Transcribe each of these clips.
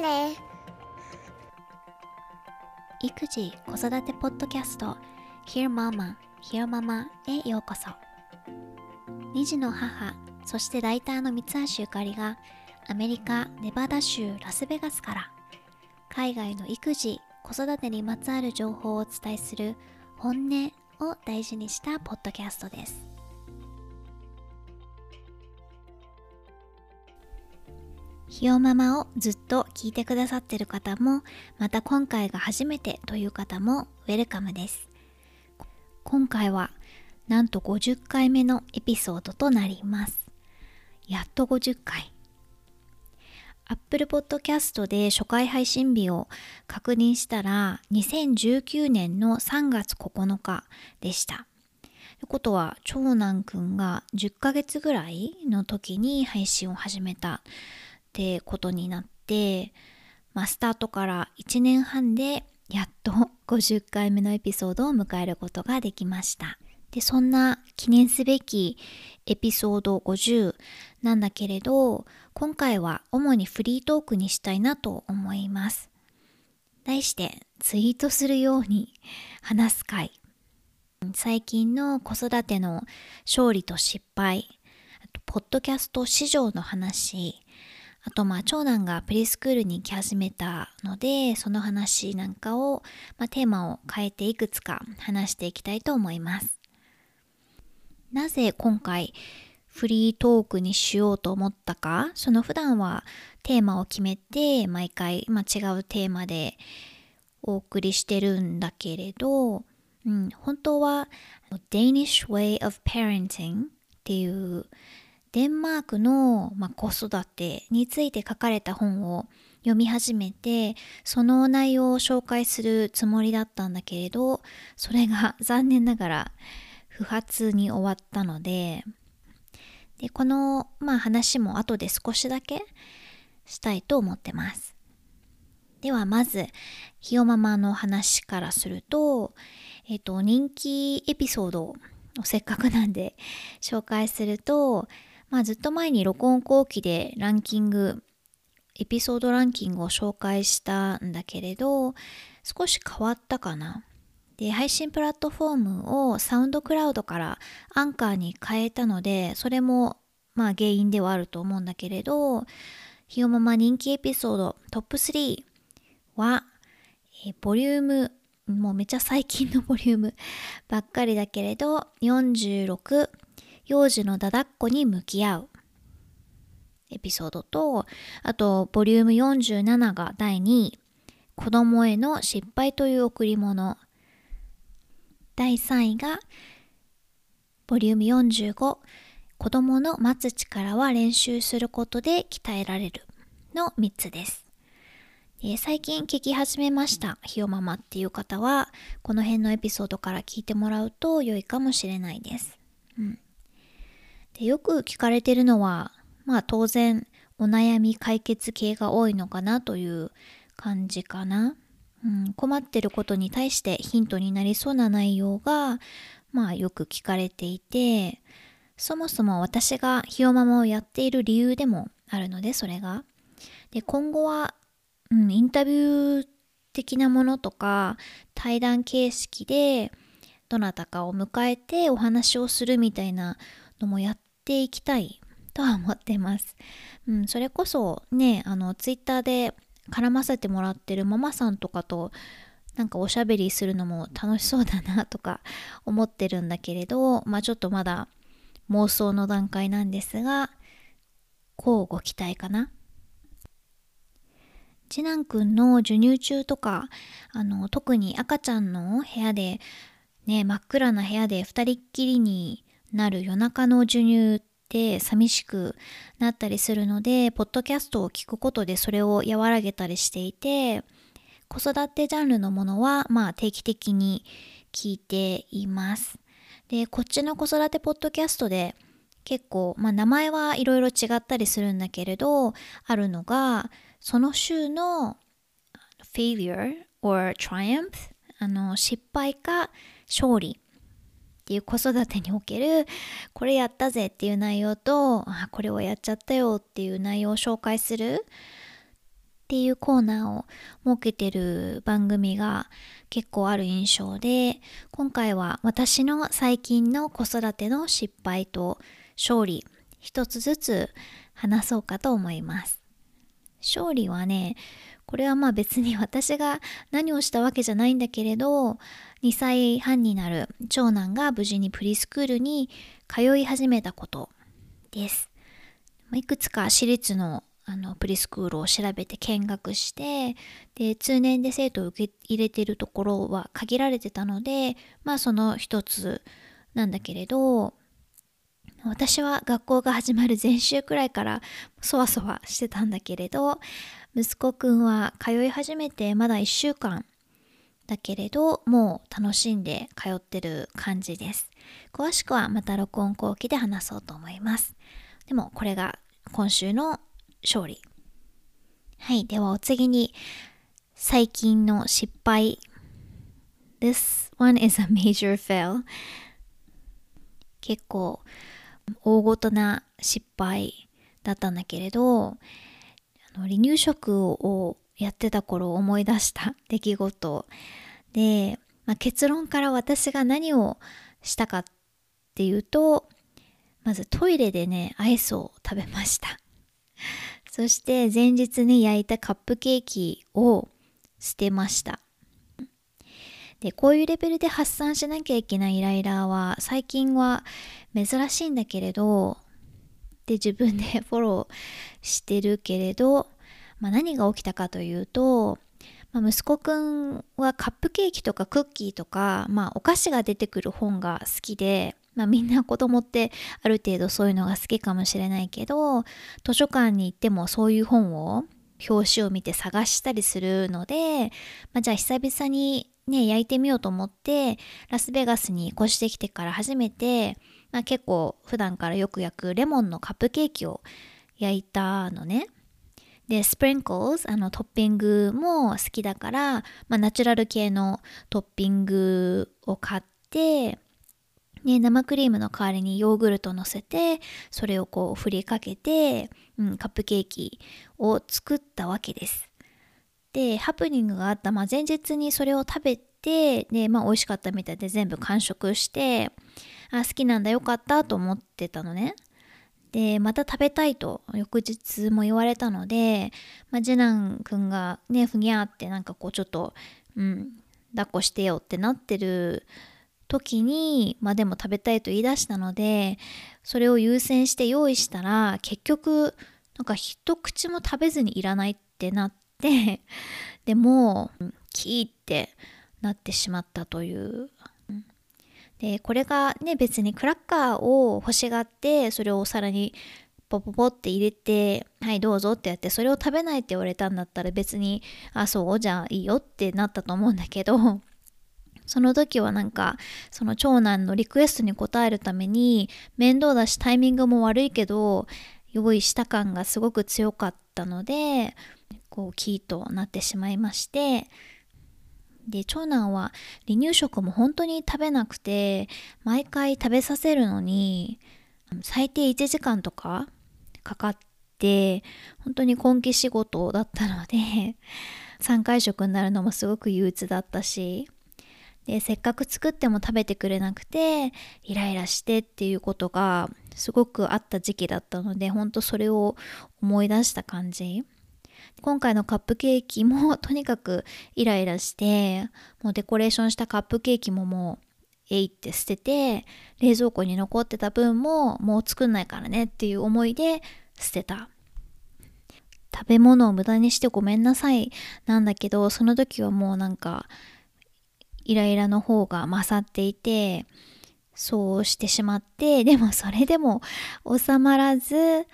ね。育児子育てポッドキャスト Hear Mama Hear Mama へようこそ。2児の母そしてライターの三橋ゆかりがアメリカネバダ州ラスベガスから海外の育児子育てにまつわる情報をお伝えする本音を大事にしたポッドキャストです。ひよママをずっと聞いてくださってる方もまた今回が初めてという方もウェルカムです。今回はなんと50回目のエピソードとなります。やっと50回。Apple Podcast で初回配信日を確認したら2019年の3月9日でした。ということは長男くんが10ヶ月ぐらいの時に配信を始めた。ってことになって、まあ、スタートから1年半でやっと50回目のエピソードを迎えることができました。で、そんな記念すべきエピソード50なんだけれど、今回は主にフリートークにしたいなと思います。題してツイートするように話す回。最近の子育ての勝利と失敗、ポッドキャスト市場の話、あとまあ長男がプリスクールに行き始めたのでその話なんかを、まあ、テーマを変えていくつか話していきたいと思います。なぜ今回フリートークにしようと思ったか？その普段はテーマを決めて毎回、まあ、違うテーマでお送りしてるんだけれど、うん、本当は Danish Way of Parenting っていうデンマークの、まあ、子育てについて書かれた本を読み始めてその内容を紹介するつもりだったんだけれどそれが残念ながら不発に終わったのででこの、まあ、話も後で少しだけしたいと思ってます。ではまずひよママの話からすると、えっ、と人気エピソードをせっかくなんで紹介すると、まあ、ずっと前に録音後期でランキングエピソードランキングを紹介したんだけれど少し変わったかな。で、配信プラットフォームをサウンドクラウドからアンカーに変えたので、それもまあ原因ではあると思うんだけれど、ひよまま人気エピソードトップ3は、えボリューム、もうめちゃ最近のボリュームばっかりだけれど、46、幼児のだだっこに向き合う。エピソードと、あと、ボリューム47が第2位、子供への失敗という贈り物。第3位がボリューム45子供の待つ力は練習することで鍛えられる。の3つです。最近聞き始めました。ひよママっていう方はこの辺のエピソードから聞いてもらうと良いかもしれないです。でよく聞かれてるのはまあ当然お悩み解決系が多いのかなという感じかな。うん、困ってることに対してヒントになりそうな内容が、まあ、よく聞かれていてそもそも私がひよママをやっている理由でもあるのでそれが。で今後は、うん、インタビュー的なものとか対談形式でどなたかを迎えてお話をするみたいなのもやっていきたいとは思ってます。うん、それこそねあのツイッターで絡ませてもらってるママさんとかとなんかおしゃべりするのも楽しそうだなとか 思ってるんだけれどまあちょっとまだ妄想の段階なんですがこうご期待かな次男くんの授乳中とかあの特に赤ちゃんの部屋でね真っ暗な部屋で2人っきりになる夜中の授乳って寂しくなったりするのでポッドキャストを聞くことでそれを和らげたりしていて子育てジャンルのものはまあ定期的に聞いています。でこっちの子育てポッドキャストで結構、まあ、名前はいろいろ違ったりするんだけれどあるのがその週の failure or triumph あの失敗か勝利っていう子育てにおけるこれやったぜっていう内容とあこれをやっちゃったよっていう内容を紹介するっていうコーナーを設けてる番組が結構ある印象で今回は私の最近の子育ての失敗と勝利一つずつ話そうかと思います。勝利はねこれはまあ別に 私が何をしたわけじゃないんだけれど2歳半になる長男が無事にプリスクールに通い始めたことです。いくつか私立のあのプリスクールを調べて見学してで通年で生徒を受け入れてるところは限られてたのでまあその一つなんだけれど私は学校が始まる前週くらいからそわそわしてたんだけれど息子くんは通い始めてまだ1週間だけれどもう楽しんで通ってる感じです詳しくはまた録音後期で話そうと思いますでもこれが今週の勝利。はい。ではお次に、最近の失敗。This one is a major fail. 結構大ごとな失敗だったんだけれど、あの離乳食をやってた頃思い出した 出来事で、まあ、結論から私が何をしたかっていうとまずトイレでねアイスを食べました そして前日に焼いたカップケーキを捨てました。で、こういうレベルで発散しなきゃいけないイライラは最近は珍しいんだけれど、で、自分で フォローしてるけれど、まあ、何が起きたかというと、まあ、息子くんはカップケーキとかクッキーとか、まあ、お菓子が出てくる本が好きで、まあ、みんな子供ってある程度そういうのが好きかもしれないけど図書館に行ってもそういう本を表紙を見て探したりするので、まあ、じゃあ久々にね焼いてみようと思ってラスベガスに越してきてから初めて、まあ、結構普段からよく焼くレモンのカップケーキを焼いたのね。で、 sprinkles、あのトッピングも好きだから、まあ、ナチュラル系のトッピングを買って、ね、生クリームの代わりにヨーグルト乗せてそれをこう振りかけて、うん、カップケーキを作ったわけです。でハプニングがあった、まあ、前日にそれを食べてで、まあ、美味しかったみたいで全部完食してあ好きなんだよかったと思ってたのね。でまた食べたいと翌日も言われたので、まあ、次男くんがねふにゃーってなんかこうちょっと、うん、抱っこしてよってなってる時に、まあでも食べたいと言い出したので、それを優先して用意したら、結局、なんか一口も食べずにいらないってなって、でも、キーってなってしまったという。で、これがね、別にクラッカーを欲しがって、それをお皿にポポポって入れて、はいどうぞってやって、それを食べないって言われたんだったら別に、あ、そうじゃあいいよってなったと思うんだけど、その時はなんかその長男のリクエストに応えるために面倒だしタイミングも悪いけど用意した感がすごく強かったのでこうキーとなってしまいましてで長男は離乳食も本当に食べなくて毎回食べさせるのに最低1時間とかかかって本当に根気仕事だったので3回食になるのもすごく憂鬱だったしでせっかく作っても食べてくれなくてイライラしてっていうことがすごくあった時期だったので本当それを思い出した感じ。今回のカップケーキも とにかくイライラしてもうデコレーションしたカップケーキももうえいって捨てて冷蔵庫に残ってた分ももう作んないからねっていう思いで捨てた。食べ物を無駄にしてごめんなさい。なんだけどその時はもうなんかイライラの方が勝っていてそうしてしまってでもそれでも収まらず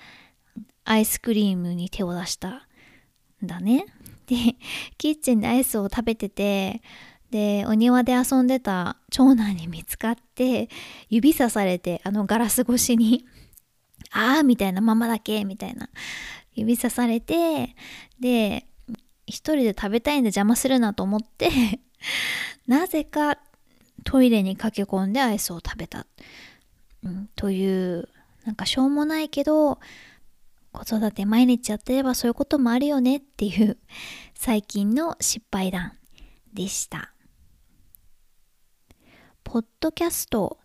アイスクリームに手を出した。だね。で キッチンでアイスを食べててでお庭で遊んでた長男に見つかって指さされてあのガラス越しに「ああ」みたいな「ママだけ」みたいな指さされてで一人で食べたいんで邪魔するなと思って なぜかトイレに駆け込んでアイスを食べた、うん、というなんかしょうもないけど子育て毎日やってればそういうこともあるよねっていう最近の失敗談でした。ポッドキャスト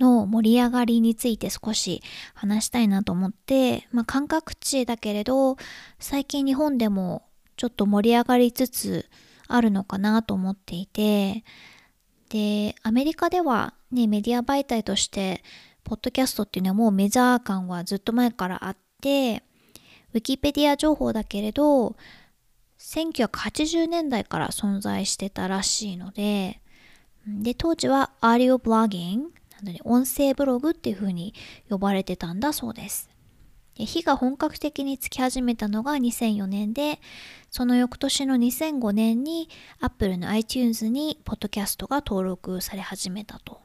の盛り上がりについて少し話したいなと思って、まあ、感覚値だけれど最近日本でもちょっと盛り上がりつつあるのかなと思っていてでアメリカでは、ね、メディア媒体としてポッドキャストっていうのはもうメジャー感はずっと前からあってウィキペディア情報だけれど1980年代から存在してたらしいのでで当時はアーリオブロギングなので音声ブログっていう風に呼ばれてたんだそうです火が本格的につき始めたのが2004年で、その翌年の2005年に Apple の iTunes にポッドキャストが登録され始めたと。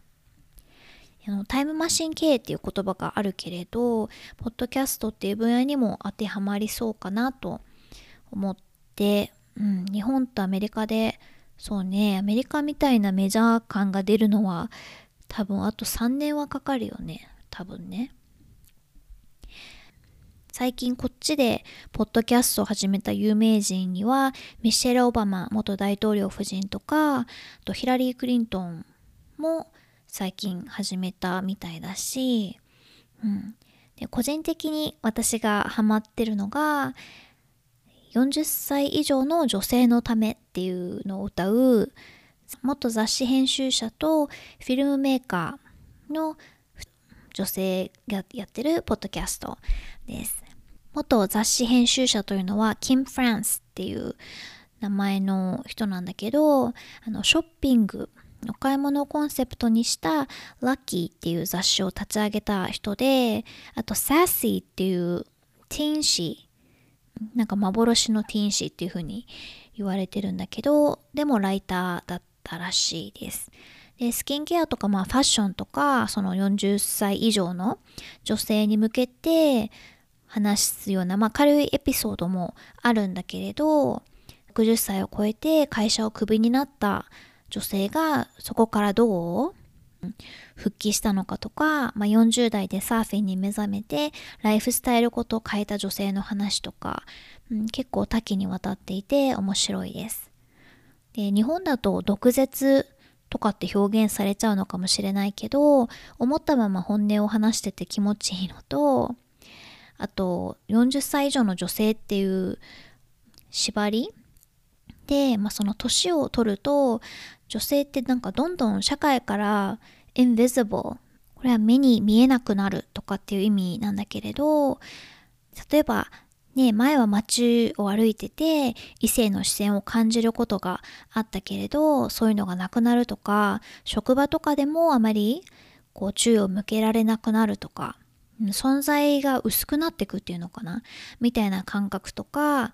あのタイムマシン経営っていう言葉があるけれど、ポッドキャストっていう分野にも当てはまりそうかなと思って、うん、日本とアメリカで、そうね、アメリカみたいなメジャー感が出るのは多分あと3年はかかるよね。多分ね。最近こっちでポッドキャストを始めた有名人にはミシェル・オバマ元大統領夫人とかとヒラリー・クリントンも最近始めたみたいだし、うん、で個人的に私がハマってるのが40歳以上の女性のためっていうのを歌う元雑誌編集者とフィルムメーカーの女性がやってるポッドキャストです。元雑誌編集者というのはキム・フランスっていう名前の人なんだけどあのショッピングお買い物をコンセプトにしたラッキーっていう雑誌を立ち上げた人であとサッシーっていうティーン誌なんか幻のティーン誌っていう風に言われてるんだけどでもライターだったらしいです。でスキンケアとかまあファッションとかその40歳以上の女性に向けて話すような、まあ、軽いエピソードもあるんだけれど60歳を超えて会社をクビになった女性がそこからどう復帰したのかとか、まあ、40代でサーフィンに目覚めてライフスタイルごと変えた女性の話とか、うん、結構多岐にわたっていて面白いです。で日本だと毒舌とかって表現されちゃうのかもしれないけど思ったまま本音を話してて気持ちいいのとあと40歳以上の女性っていう縛りで、まあ、その年を取ると女性ってなんかどんどん社会から invisible これは目に見えなくなるとかっていう意味なんだけれど例えばね前は街を歩いてて異性の視線を感じることがあったけれどそういうのがなくなるとか職場とかでもあまりこう注意を向けられなくなるとか存在が薄くなっていくっていうのかなみたいな感覚とか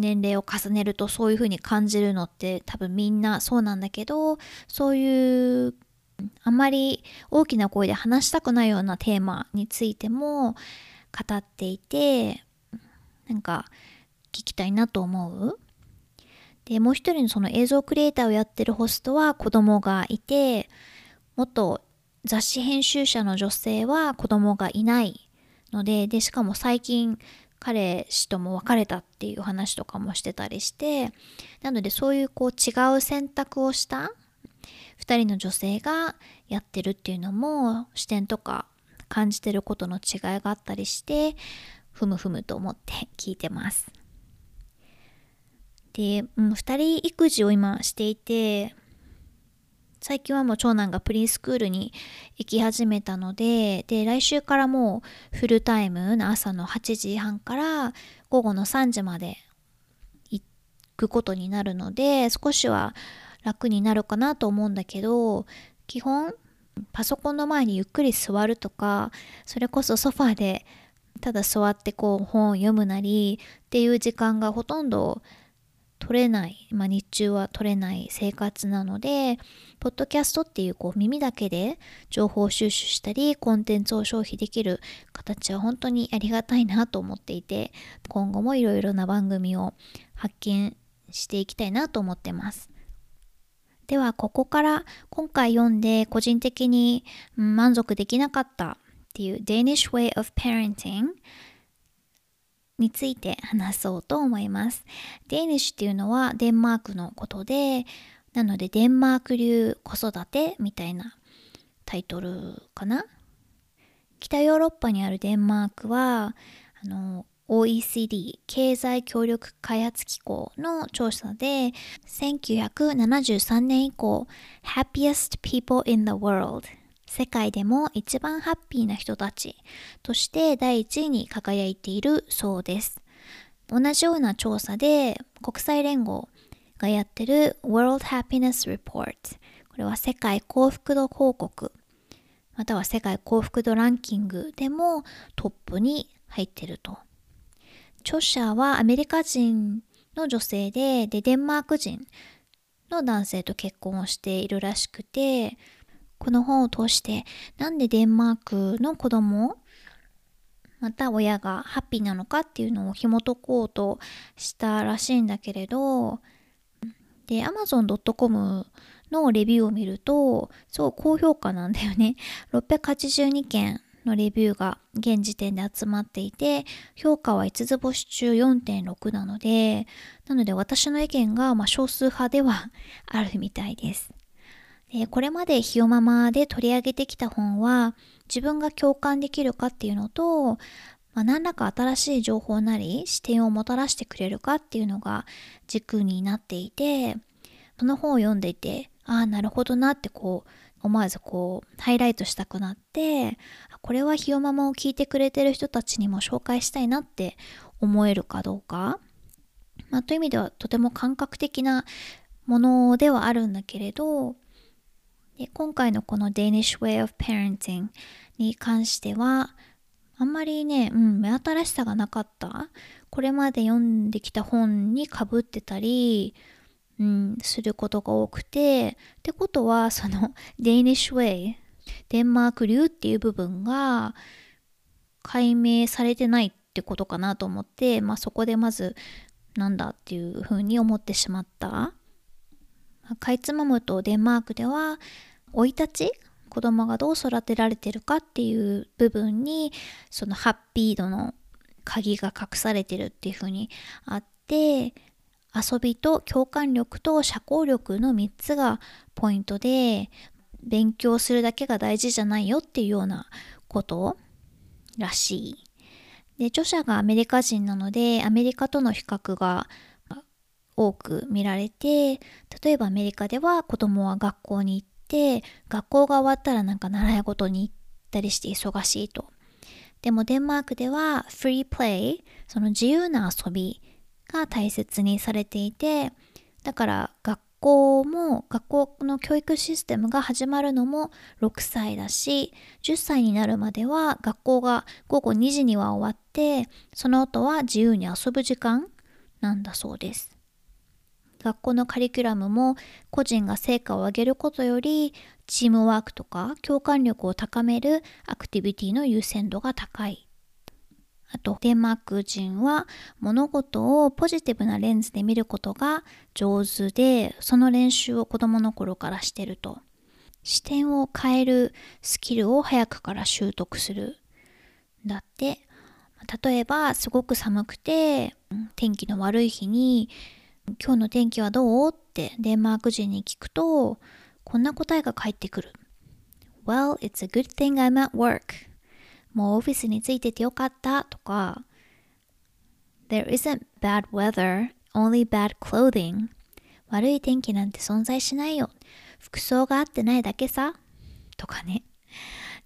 年齢を重ねるとそういうふうに感じるのって多分みんなそうなんだけどそういうあまり大きな声で話したくないようなテーマについても語っていてなんか聞きたいなと思う。でもう一人のその映像クリエイターをやってるホストは子供がいてもっと雑誌編集者の女性は子供がいないのででしかも最近彼氏とも別れたっていう話とかもしてたりしてなのでそういうこう違う選択をした2人の女性がやってるっていうのも視点とか感じてることの違いがあったりしてふむふむと思って聞いてます。で、うん、2人育児を今していて最近はもう長男がプリンスクールに行き始めたので、で、来週からもうフルタイムの朝の8時半から午後の3時まで行くことになるので、少しは楽になるかなと思うんだけど、基本パソコンの前にゆっくり座るとか、それこそソファーでただ座ってこう本を読むなりっていう時間がほとんど取れない、まあ、日中は取れない生活なので、ポッドキャストっていうこう耳だけで情報収集したり、コンテンツを消費できる形は本当にありがたいなと思っていて、今後もいろいろな番組を発見していきたいなと思ってます。では、ここから今回読んで個人的に満足できなかったっていう Danish Way of Parenting について話そうと思います。デニッシュっていうのはデンマークのことで、なのでデンマーク流子育てみたいなタイトルかな？北ヨーロッパにあるデンマークはあの OECD 経済協力開発機構の調査で1973年以降 Happiest People in the World 世界でも一番ハッピーな人たちとして第1位に輝いているそうです。同じような調査で国際連合がやってる World Happiness Report これは世界幸福度報告または世界幸福度ランキングでもトップに入ってると。著者はアメリカ人の女性ででデンマーク人の男性と結婚をしているらしくてこの本を通してなんでデンマークの子供また親がハッピーなのかっていうのを紐解こうとしたらしいんだけれどで Amazon.com のレビューを見るとすごい高評価なんだよね。682件のレビューが現時点で集まっていて評価は5つ星中4.6なのでなので私の意見がま少数派では あるみたいです。でこれまでひよままで取り上げてきた本は自分が共感できるかっていうのと、まあ、何らか新しい情報なり視点をもたらしてくれるかっていうのが軸になっていてその本を読んでいてああなるほどなってこう思わずこうハイライトしたくなってこれはひよままを聞いてくれてる人たちにも紹介したいなって思えるかどうか、まあ、という意味ではとても感覚的なものではあるんだけれどで今回のこの Danish Way of Parenting に関してはあんまりね、うん、目新しさがなかった。これまで読んできた本にかぶってたり、うん、することが多くて、ってことは、その Danish Way、デンマーク流っていう部分が解明されてないってことかなと思って、まあそこでまずなんだっていうふうに思ってしまった。かいつまむとデンマークでは生い立ち子供がどう育てられてるかっていう部分にそのハッピー度の鍵が隠されてるっていうふうにあって遊びと共感力と社交力の3つがポイントで勉強するだけが大事じゃないよっていうようなことらしい。で著者がアメリカ人なのでアメリカとの比較が多く見られて例えばアメリカでは子供は学校に行って学校が終わったらなんか習い事に行ったりして忙しいと。でもデンマークではフリープレイその自由な遊びが大切にされていてだから学校も学校の教育システムが始まるのも6歳だし10歳になるまでは学校が午後2時には終わってその後は自由に遊ぶ時間なんだそうです。学校のカリキュラムも個人が成果を上げることよりチームワークとか共感力を高めるアクティビティの優先度が高い。あと、デンマーク人は物事をポジティブなレンズで見ることが上手で、その練習を子供の頃からしてると。視点を変えるスキルを早くから習得する。だって、例えばすごく寒くて天気の悪い日に今日の天気はどう？ってデンマーク人に聞くと、こんな答えが返ってくる。Well, it's a good thing I'm at work. もうオフィスについててよかったとか、There isn't bad weather, only bad clothing. 悪い天気なんて存在しないよ。服装が合ってないだけさ。とかね。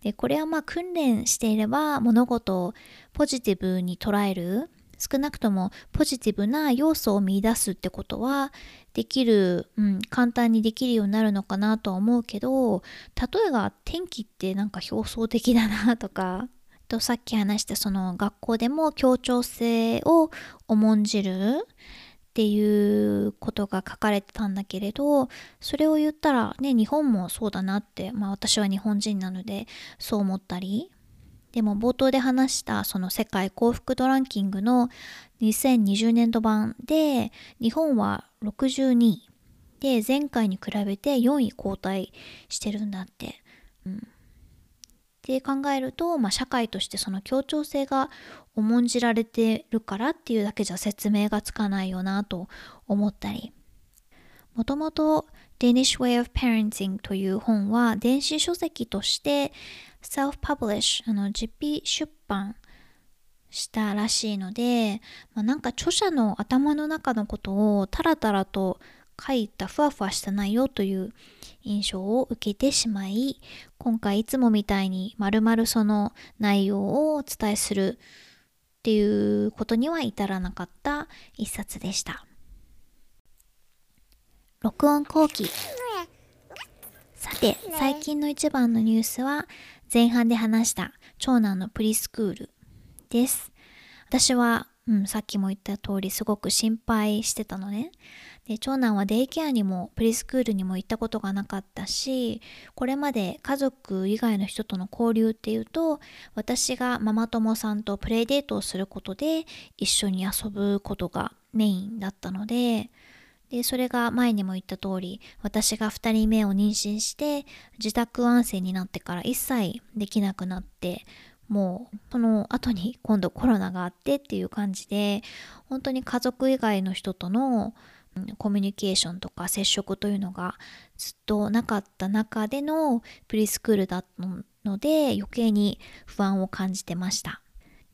で、これはまあ訓練していれば物事をポジティブに捉える少なくともポジティブな要素を見出すってことはできる、うん、簡単にできるようになるのかなとは思うけど例えば天気ってなんか表層的だなとか とさっき話したその学校でも協調性を重んじるっていうことが書かれてたんだけれどそれを言ったらね日本もそうだなってまあ私は日本人なのでそう思ったりでも冒頭で話したその世界幸福度ランキングの2020年度版で日本は62位で前回に比べて4位後退してるんだって。うん、って考えると、まあ、社会としてその協調性が重んじられてるからっていうだけじゃ説明がつかないよなと思ったり。もともと Danish Way of Parenting という本は電子書籍として self-publish あの実費出版したらしいので、まあ、なんか著者の頭の中のことをタラタラと書いたふわふわした内容という印象を受けてしまい今回いつもみたいにまるまるその内容をお伝えするっていうことには至らなかった一冊でした。録音後期。さて最近の一番のニュースは前半で話した長男のプリスクールです。私は、うん、さっきも言った通りすごく心配してたのね。で長男はデイケアにもプリスクールにも行ったことがなかったしこれまで家族以外の人との交流っていうと私がママ友さんとプレイデートをすることで一緒に遊ぶことがメインだったのででそれが前にも言った通り私が2人目を妊娠して自宅安静になってから一切できなくなってもうその後に今度コロナがあってっていう感じで本当に家族以外の人とのコミュニケーションとか接触というのがずっとなかった中でのプリスクールだったので余計に不安を感じてました。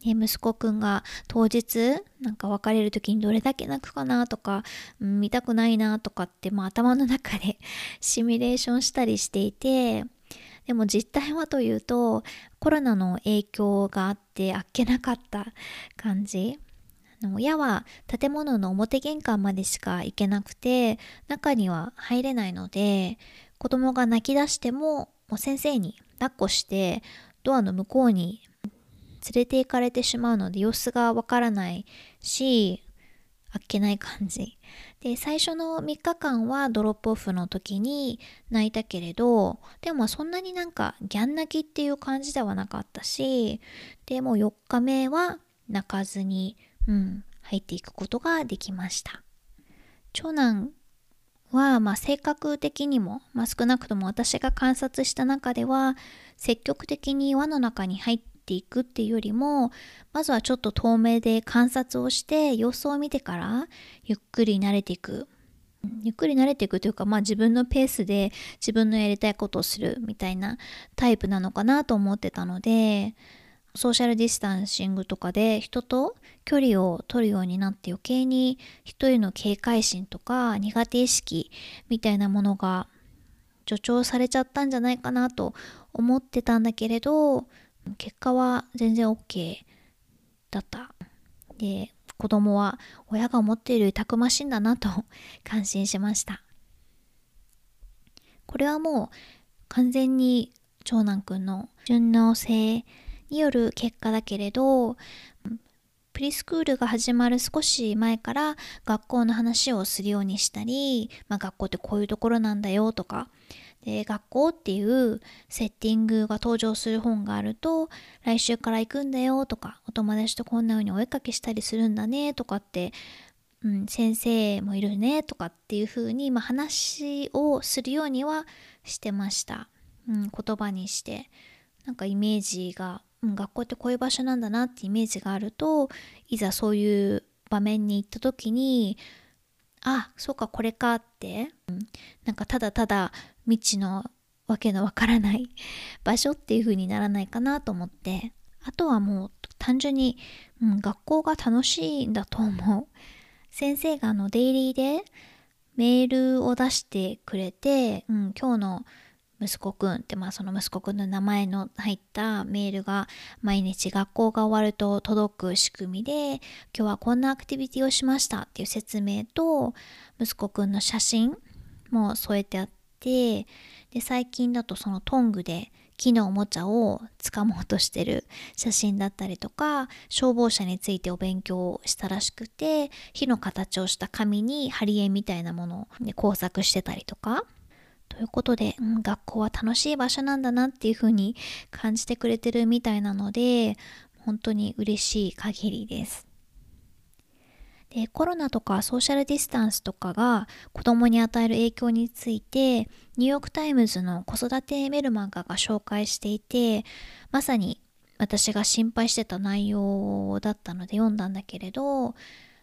息子くんが当日なんか別れる時にどれだけ泣くかなとか、うん、見たくないなとかって、まあ、頭の中で シミュレーションしたりしていてでも実態はというとコロナの影響があってあっけなかった感じ。親は建物の表玄関までしか行けなくて中には入れないので子供が泣き出してももう先生に抱っこしてドアの向こうに連れて行かれてしまうので様子がわからないしあっけない感じ。で最初の3日間はドロップオフの時に泣いたけれどでもそんなになんかギャン泣きっていう感じではなかったしでも4日目は泣かずに、うん、入っていくことができました。長男は、まあ、性格的にも、まあ、少なくとも私が観察した中では積極的に輪の中に入ってていくっていうよりもまずはちょっと遠目で観察をして様子を見てからゆっくり慣れていく。ゆっくり慣れていくというか、まあ自分のペースで自分のやりたいことをするみたいなタイプなのかなと思ってたので、ソーシャルディスタンシングとかで人と距離を取るようになって余計に人への警戒心とか苦手意識みたいなものが助長されちゃったんじゃないかなと思ってたんだけれど結果は全然 OK だった。で、子供は親が思っているたくましいんだなと感心しました。これはもう完全に長男くんの順応性による結果だけれど、プリスクールが始まる少し前から学校の話をするようにしたり、まあ、学校ってこういうところなんだよとかで学校っていうセッティングが登場する本があると来週から行くんだよとかお友達とこんな風にお絵かきしたりするんだねとかって、うん、先生もいるねとかっていう風に、まあ、話をするようにはしてました、うん、言葉にして。なんかイメージが、うん、学校ってこういう場所なんだなってイメージがあるといざそういう場面に行った時にあそうかこれかって、うん、なんかただただ未知のわけのわからない 場所っていう風にならないかなと思って。あとはもう単純に、うん、学校が楽しいんだと思う。先生があのデイリーでメールを出してくれて、うん、今日の息子くんってまあその息子くんの名前の入ったメールが毎日学校が終わると届く仕組みで今日はこんなアクティビティをしましたっていう説明と息子くんの写真も添えてあってで最近だとそのトングで木のおもちゃを掴もうとしてる写真だったりとか消防車についてお勉強したらしくて火の形をした紙に貼り絵みたいなものを、ね、工作してたりとか。ということで、うん、学校は楽しい場所なんだなっていう風に感じてくれてるみたいなので、本当に嬉しい限りです。でコロナとかソーシャルディスタンスとかが子供に与える影響についてニューヨーク・タイムズの子育てメルマガが紹介していてまさに私が心配してた内容だったので読んだんだけれど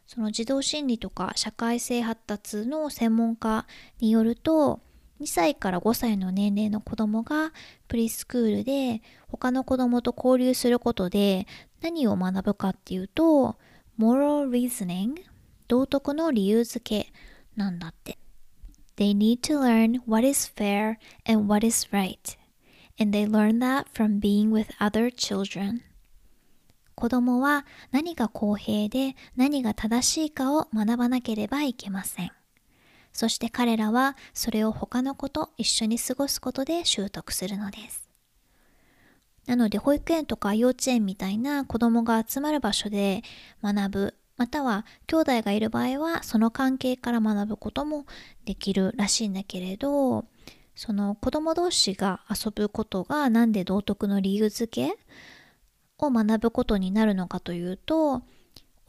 その児童心理とか社会性発達の専門家によると2歳から5歳の年齢の子供がプリスクールで他の子供と交流することで何を学ぶかっていうと moral reasoning 道徳の理由付けなんだって They need to learn what is fair and what is right and they learn that from being with other children 子供は何が公平で何が正しいかを学ばなければいけませんそして彼らはそれを他の子と一緒に過ごすことで習得するのです。なので保育園とか幼稚園みたいな子供が集まる場所で学ぶまたは兄弟がいる場合はその関係から学ぶこともできるらしいんだけれどその子供同士が遊ぶことが何で道徳の理由付けを学ぶことになるのかというと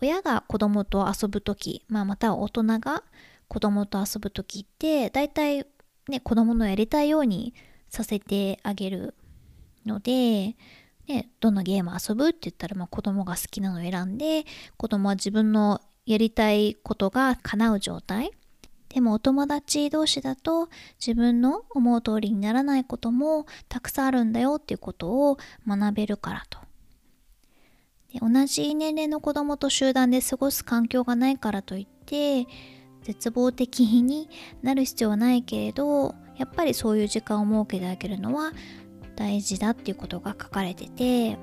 親が子供と遊ぶ時、まあ、または大人が子供と遊ぶ時って大体ね子供のやりたいようにさせてあげるので、ね、どのゲーム遊ぶって言ったら、まあ、子供が好きなのを選んで子供は自分のやりたいことが叶う状態でもお友達同士だと自分の思う通りにならないこともたくさんあるんだよっていうことを学べるからと。で同じ年齢の子供と集団で過ごす環境がないからといって絶望的になる必要はないけれどやっぱりそういう時間を設けてあげるのは大事だっていうことが書かれてて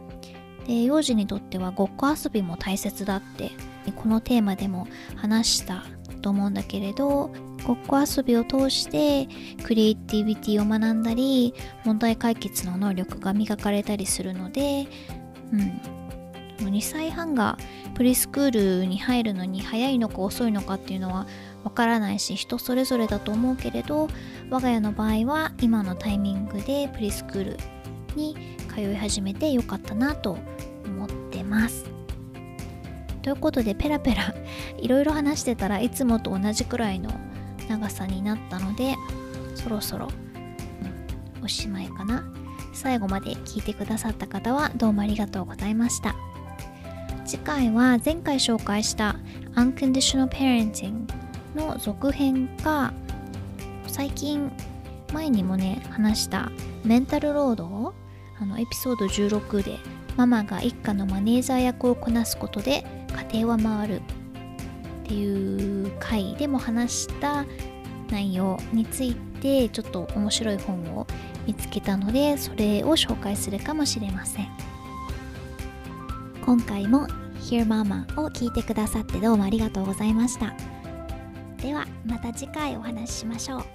で幼児にとってはごっこ遊びも大切だってこのテーマでも話したと思うんだけれどごっこ遊びを通してクリエイティビティを学んだり問題解決の能力が磨かれたりするので、うん、2歳半がプリスクールに入るのに早いのか遅いのかっていうのはわからないし人それぞれだと思うけれど我が家の場合は今のタイミングでプリスクールに通い始めてよかったなと思ってます。ということでペラペラ いろいろ話してたらいつもと同じくらいの長さになったのでそろそろ、おしまいかな。最後まで聞いてくださった方はどうもありがとうございました。次回は前回紹介した Unconditional Parenting の続編か最近前にもね話したメンタルロードあのエピソード16でママが一家のマネージャー役をこなすことで家庭は回る。っていう回でも話した内容についてちょっと面白い本を見つけたのでそれを紹介するかもしれません。今回も Hear Mama を聞いてくださってどうもありがとうございました。ではまた次回お話ししましょう。